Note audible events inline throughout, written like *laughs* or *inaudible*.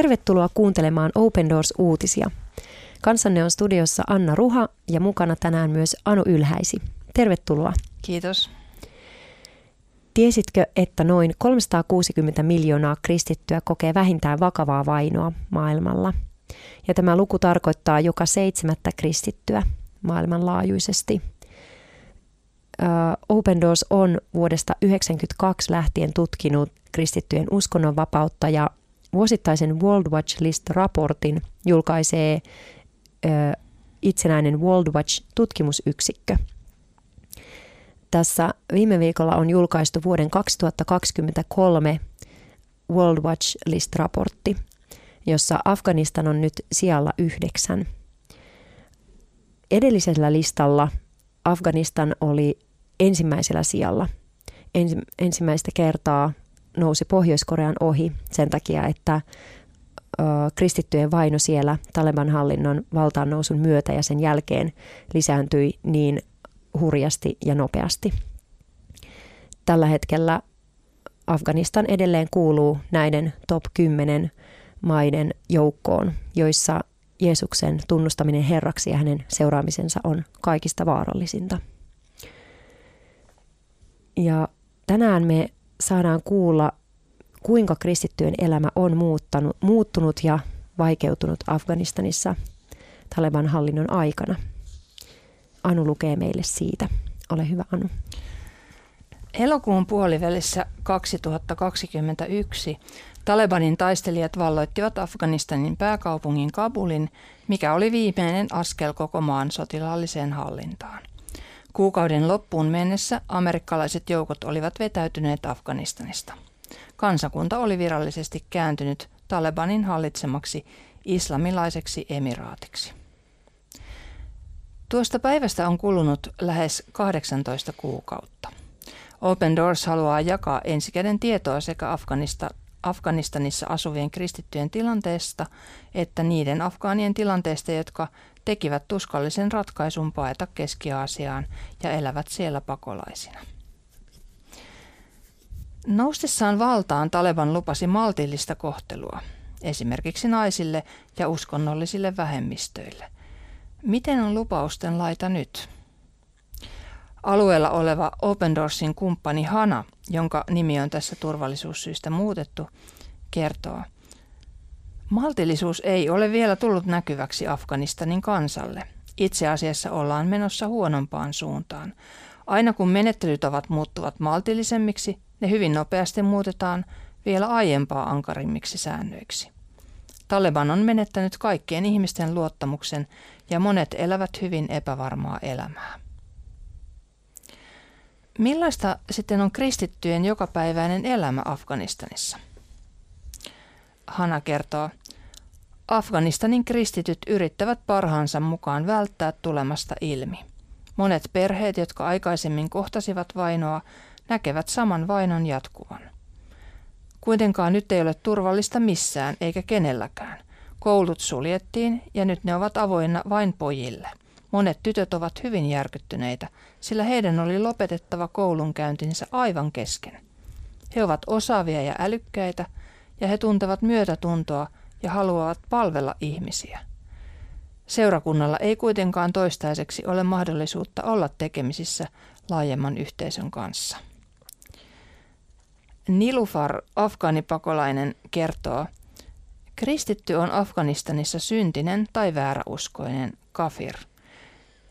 Tervetuloa kuuntelemaan Open Doors-uutisia. Kanssanne on studiossa Anna Ruha ja mukana tänään myös Anu Ylhäisi. Tervetuloa. Kiitos. Tiesitkö, että noin 360 miljoonaa kristittyä kokee vähintään vakavaa vainoa maailmalla? Ja tämä luku tarkoittaa joka seitsemättä kristittyä maailmanlaajuisesti. Open Doors on vuodesta 1992 lähtien tutkinut kristittyjen uskonnonvapautta ja vuosittaisen World Watch List-raportin julkaisee itsenäinen World Watch-tutkimusyksikkö. Tässä viime viikolla on julkaistu vuoden 2023 World Watch List-raportti, jossa Afganistan on nyt sijalla yhdeksän. Edellisellä listalla Afganistan oli ensimmäisellä sijalla. ensimmäistä kertaa nousi Pohjois-Korean ohi sen takia, että kristittyjen vaino siellä Taleban hallinnon valtaan nousun myötä ja sen jälkeen lisääntyi niin hurjasti ja nopeasti. Tällä hetkellä Afganistan edelleen kuuluu näiden top 10 maiden joukkoon, joissa Jeesuksen tunnustaminen Herraksi ja hänen seuraamisensa on kaikista vaarallisinta. Ja tänään me saadaan kuulla, kuinka kristittyjen elämä on muuttanut, muuttunut ja vaikeutunut Afganistanissa Taleban hallinnon aikana. Anu lukee meille siitä. Ole hyvä Anu. Elokuun puolivälissä 2021 Talebanin taistelijat valloittivat Afganistanin pääkaupungin Kabulin, mikä oli viimeinen askel koko maan sotilaalliseen hallintaan. Kuukauden loppuun mennessä amerikkalaiset joukot olivat vetäytyneet Afganistanista. Kansakunta oli virallisesti kääntynyt Talebanin hallitsemaksi islamilaiseksi emiraatiksi. Tuosta päivästä on kulunut lähes 18 kuukautta. Open Doors haluaa jakaa ensikäden tietoa sekä Afganista, Afganistanissa asuvien kristittyjen tilanteesta että niiden afgaanien tilanteesta, jotka tekivät tuskallisen ratkaisun paeta Keski-Aasiaan ja elävät siellä pakolaisina. Noustessaan valtaan Taleban lupasi maltillista kohtelua, esimerkiksi naisille ja uskonnollisille vähemmistöille. Miten on lupausten laita nyt? Alueella oleva Open Doorsin kumppani Hana, jonka nimi on tässä turvallisuussyistä muutettu, kertoo – Maltillisuus ei ole vielä tullut näkyväksi Afganistanin kansalle. Itse asiassa ollaan menossa huonompaan suuntaan. Aina kun menettelytavat muuttuvat maltillisemmiksi, ne hyvin nopeasti muutetaan vielä aiempaa ankarimmiksi säännöiksi. Taleban on menettänyt kaikkien ihmisten luottamuksen ja monet elävät hyvin epävarmaa elämää. Millaista sitten on kristittyjen jokapäiväinen elämä Afganistanissa? Hana kertoo, Afganistanin kristityt yrittävät parhaansa mukaan välttää tulemasta ilmi. Monet perheet, jotka aikaisemmin kohtasivat vainoa, näkevät saman vainon jatkuvan. Kuitenkaan nyt ei ole turvallista missään eikä kenelläkään. Koulut suljettiin ja nyt ne ovat avoinna vain pojille. Monet tytöt ovat hyvin järkyttyneitä, sillä heidän oli lopetettava koulunkäyntinsä aivan kesken. He ovat osaavia ja älykkäitä ja he tuntevat myötätuntoa ja haluavat palvella ihmisiä. Seurakunnalla ei kuitenkaan toistaiseksi ole mahdollisuutta olla tekemisissä laajemman yhteisön kanssa. Nilufar, afgaanipakolainen, kertoo, kristitty on Afganistanissa syntinen tai vääräuskoinen kafir.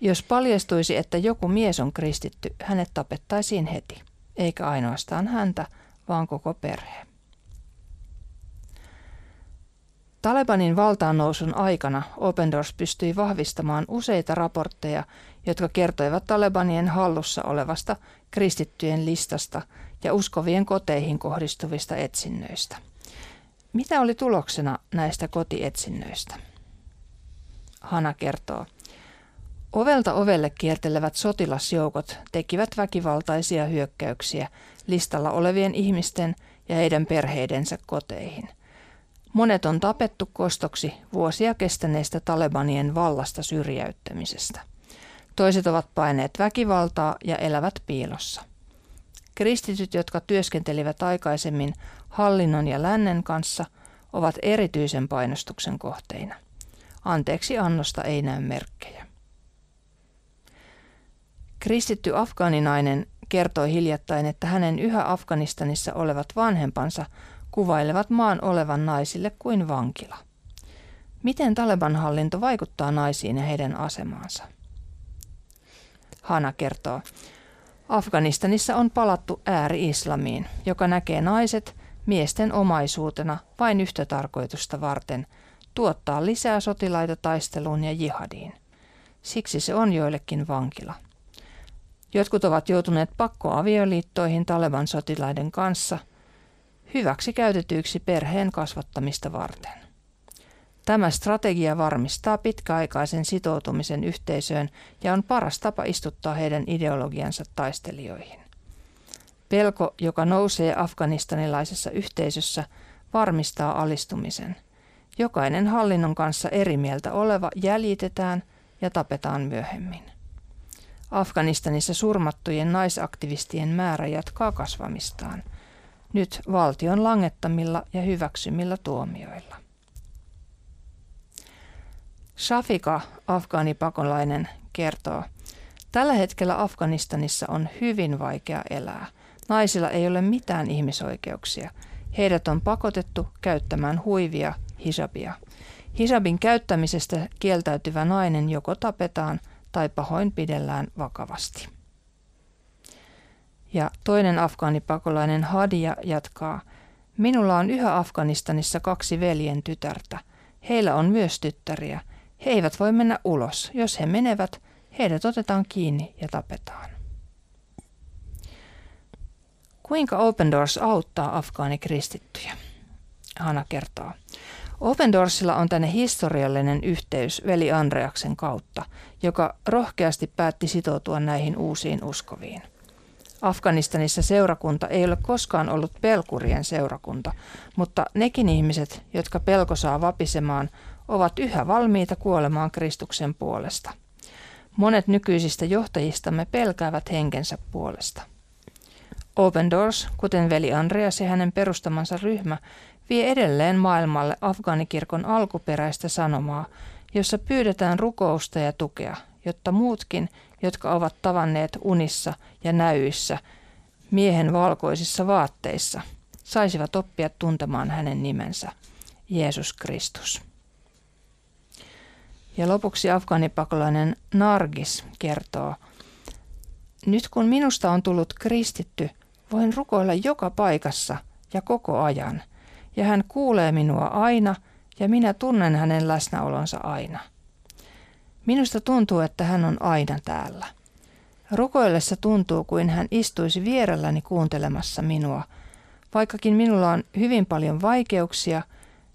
Jos paljastuisi, että joku mies on kristitty, hänet tapettaisiin heti, eikä ainoastaan häntä, vaan koko perhe. Talebanin valtaannousun aikana Open Doors pystyi vahvistamaan useita raportteja, jotka kertoivat Talebanien hallussa olevasta kristittyjen listasta ja uskovien koteihin kohdistuvista etsinnöistä. Mitä oli tuloksena näistä kotietsinnöistä? Hana kertoo. Ovelta ovelle kiertelevät sotilasjoukot tekivät väkivaltaisia hyökkäyksiä listalla olevien ihmisten ja heidän perheidensä koteihin. Monet on tapettu kostoksi vuosia kestäneestä Talebanien vallasta syrjäyttämisestä. Toiset ovat paineet väkivaltaa ja elävät piilossa. Kristityt, jotka työskentelivät aikaisemmin hallinnon ja lännen kanssa, ovat erityisen painostuksen kohteina. Anteeksi annosta ei näy merkkejä. Kristitty afgaaninainen kertoi hiljattain, että hänen yhä Afganistanissa olevat vanhempansa kuvailevat maan olevan naisille kuin vankila. Miten Taleban hallinto vaikuttaa naisiin ja heidän asemaansa? Hana kertoo, Afganistanissa on palattu ääri-islamiin, joka näkee naiset miesten omaisuutena vain yhtä tarkoitusta varten, tuottaa lisää sotilaita taisteluun ja jihadiin. Siksi se on joillekin vankila. Jotkut ovat joutuneet pakkoavioliittoihin Taleban sotilaiden kanssa hyväksi käytetyiksi perheen kasvattamista varten. Tämä strategia varmistaa pitkäaikaisen sitoutumisen yhteisöön ja on paras tapa istuttaa heidän ideologiansa taistelijoihin. Pelko, joka nousee afganistanilaisessa yhteisössä, varmistaa alistumisen. Jokainen hallinnon kanssa eri mieltä oleva jäljitetään ja tapetaan myöhemmin. Afganistanissa surmattujen naisaktivistien määrä jatkaa kasvamistaan, nyt valtion langettamilla ja hyväksymillä tuomioilla. Shafika, afgaanipakolainen, kertoo, Tällä hetkellä Afganistanissa on hyvin vaikea elää. Naisilla ei ole mitään ihmisoikeuksia. Heidät on pakotettu käyttämään huivia hisabia. Hisabin käyttämisestä kieltäytyvä nainen joko tapetaan tai pahoinpidellään vakavasti. Ja toinen afgaanipakolainen Hadia jatkaa. Minulla on yhä Afganistanissa kaksi veljen tytärtä. Heillä on myös tyttäriä. He eivät voi mennä ulos. Jos he menevät, heidät otetaan kiinni ja tapetaan. Kuinka Open Doors auttaa afgaanikristittyjä? Hanna kertoo. Open Doorsilla on tänne historiallinen yhteys veli Andreaksen kautta, joka rohkeasti päätti sitoutua näihin uusiin uskoviin. Afganistanissa seurakunta ei ole koskaan ollut pelkurien seurakunta, mutta nekin ihmiset, jotka pelko saa vapisemaan, ovat yhä valmiita kuolemaan Kristuksen puolesta. Monet nykyisistä johtajistamme pelkäävät henkensä puolesta. Open Doors, kuten veli Andreas ja hänen perustamansa ryhmä, vie edelleen maailmalle Afgaanikirkon alkuperäistä sanomaa, jossa pyydetään rukousta ja tukea, jotta muutkin, jotka ovat tavanneet unissa ja näyissä, miehen valkoisissa vaatteissa, saisivat oppia tuntemaan hänen nimensä, Jeesus Kristus. Ja lopuksi afgaanipakolainen Nargis kertoo, nyt kun minusta on tullut kristitty, voin rukoilla joka paikassa ja koko ajan, ja hän kuulee minua aina, ja minä tunnen hänen läsnäolonsa aina. Minusta tuntuu, että hän on aina täällä. Rukoillessa tuntuu kuin hän istuisi vierelläni kuuntelemassa minua. Vaikkakin minulla on hyvin paljon vaikeuksia,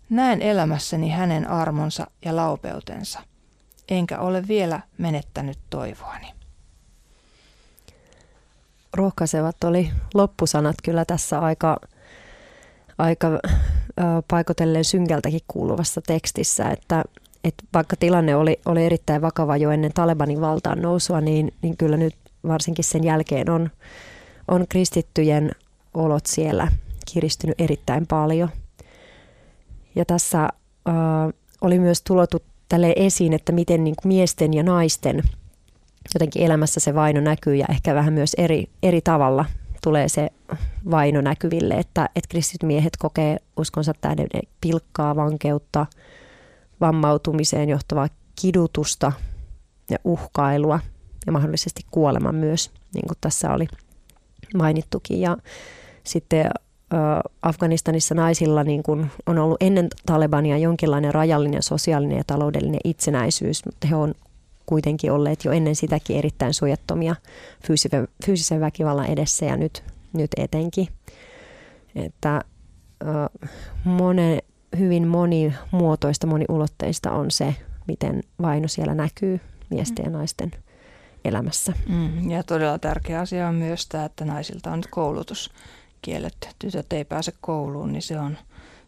näen elämässäni hänen armonsa ja laupeutensa. Enkä ole vielä menettänyt toivoani rohkaisevat oli loppusanat kyllä tässä aika, aika paikotellen synkältäkin kuuluvassa tekstissä, että, että vaikka tilanne oli, oli erittäin vakava jo ennen Talebanin valtaan nousua, niin, niin kyllä nyt varsinkin sen jälkeen on, on kristittyjen olot siellä kiristynyt erittäin paljon. Ja tässä äh, oli myös tulotu tälle esiin, että miten niin kuin miesten ja naisten – jotenkin elämässä se vaino näkyy ja ehkä vähän myös eri, eri tavalla tulee se vaino näkyville, että, että kristityt miehet kokee uskonsa tähden pilkkaa, vankeutta, vammautumiseen johtavaa kidutusta ja uhkailua ja mahdollisesti kuoleman myös, niin kuin tässä oli mainittukin. Ja sitten Afganistanissa naisilla niin kuin on ollut ennen Talebania jonkinlainen rajallinen sosiaalinen ja taloudellinen itsenäisyys, mutta he on kuitenkin olleet jo ennen sitäkin erittäin suojattomia fyysisen väkivallan edessä ja nyt, nyt etenkin. Että monen, hyvin monimuotoista, moniulotteista on se, miten vaino siellä näkyy miesten ja naisten elämässä. Mm, ja todella tärkeä asia on myös tämä, että naisilta on nyt koulutus kielletty. Tytöt ei pääse kouluun, niin se on,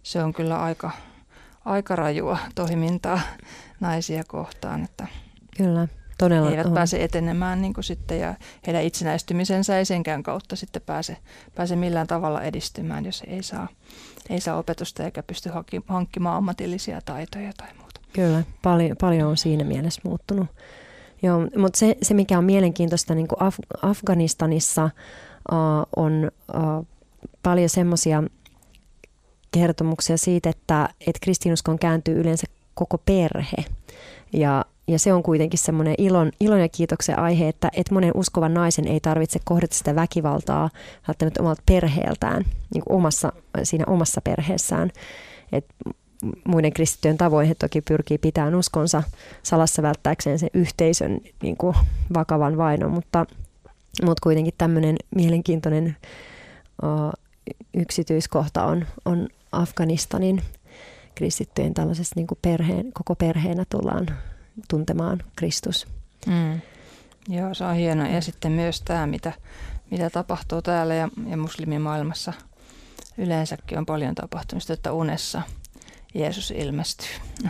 se on kyllä aika, aika rajua toimintaa naisia kohtaan. Että Kyllä, todella He eivät on. pääse etenemään niin kuin sitten ja heidän itsenäistymisensä ei senkään kautta sitten pääse, pääse millään tavalla edistymään, jos ei saa, ei saa opetusta eikä pysty hankkimaan ammatillisia taitoja tai muuta. Kyllä, paljon, paljon on siinä mielessä muuttunut. Joo, mutta se, se, mikä on mielenkiintoista niin kuin Af- Afganistanissa, uh, on uh, paljon semmoisia kertomuksia siitä, että, että kristinuskon kääntyy yleensä koko perhe. Ja, ja se on kuitenkin semmoinen ilon, ilon ja kiitoksen aihe, että, että monen uskovan naisen ei tarvitse kohdata sitä väkivaltaa välttämättä omalta perheeltään, niin omassa, siinä omassa perheessään. Et muiden kristittyjen tavoin he toki pyrkii pitämään uskonsa salassa välttääkseen sen yhteisön niin kuin vakavan vainon, mutta, mutta kuitenkin tämmöinen mielenkiintoinen uh, yksityiskohta on, on Afganistanin kristittyjen tällaisessa niin kuin perheen, koko perheenä tullaan tuntemaan Kristus. Mm. Joo, se on hienoa. Ja sitten myös tämä, mitä, mitä tapahtuu täällä ja, ja muslimimaailmassa yleensäkin on paljon tapahtumista, että unessa Jeesus ilmestyy. *laughs*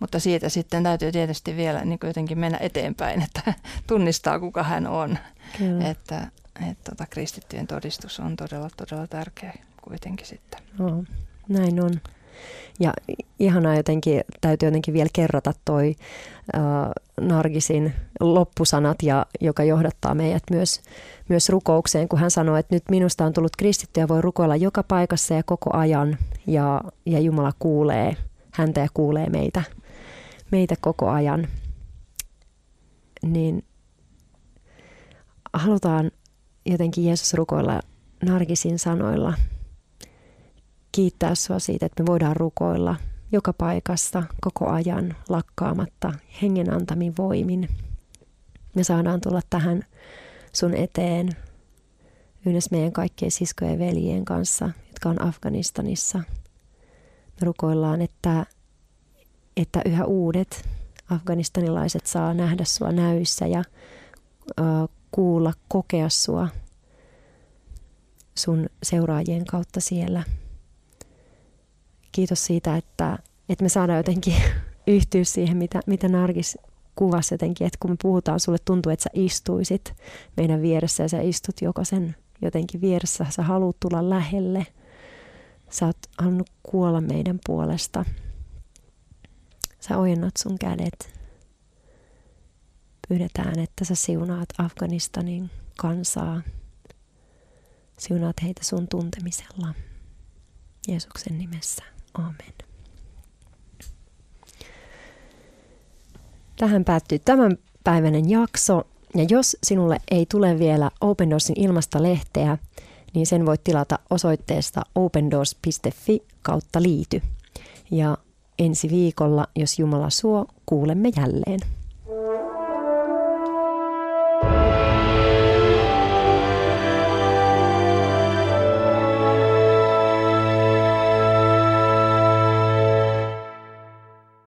Mutta siitä sitten täytyy tietysti vielä niin jotenkin mennä eteenpäin, että *laughs* tunnistaa kuka hän on. Kyllä. Että, että tota, kristittyjen todistus on todella, todella tärkeä kuitenkin sitten. No, näin on. Ja ihanaa jotenkin, täytyy jotenkin vielä kerrata toi äh, Nargisin loppusanat, ja, joka johdattaa meidät myös, myös rukoukseen, kun hän sanoi, että nyt minusta on tullut kristitty ja voi rukoilla joka paikassa ja koko ajan, ja, ja Jumala kuulee häntä ja kuulee meitä, meitä koko ajan. Niin halutaan jotenkin Jeesus rukoilla Nargisin sanoilla – kiittää sinua siitä, että me voidaan rukoilla joka paikassa koko ajan lakkaamatta hengen antamin voimin. Me saadaan tulla tähän sun eteen yhdessä meidän kaikkien siskojen ja veljien kanssa, jotka on Afganistanissa. Me rukoillaan, että, että yhä uudet afganistanilaiset saa nähdä sua näyssä ja kuulla, kokea sua sun seuraajien kautta siellä – kiitos siitä, että, että me saadaan jotenkin *laughs* yhtyä siihen, mitä, mitä Nargis kuvasi jotenkin, että kun me puhutaan, sulle tuntuu, että sä istuisit meidän vieressä ja sä istut jokaisen jotenkin vieressä, sä haluat tulla lähelle. Sä oot halunnut kuolla meidän puolesta. Sä ojennat sun kädet. Pyydetään, että sä siunaat Afganistanin kansaa. Siunaat heitä sun tuntemisella. Jeesuksen nimessä. Amen. Tähän päättyy tämänpäiväinen jakso. Ja jos sinulle ei tule vielä Open Doorsin ilmasta lehteä, niin sen voit tilata osoitteesta opendoors.fi kautta liity. Ja ensi viikolla, jos Jumala suo, kuulemme jälleen.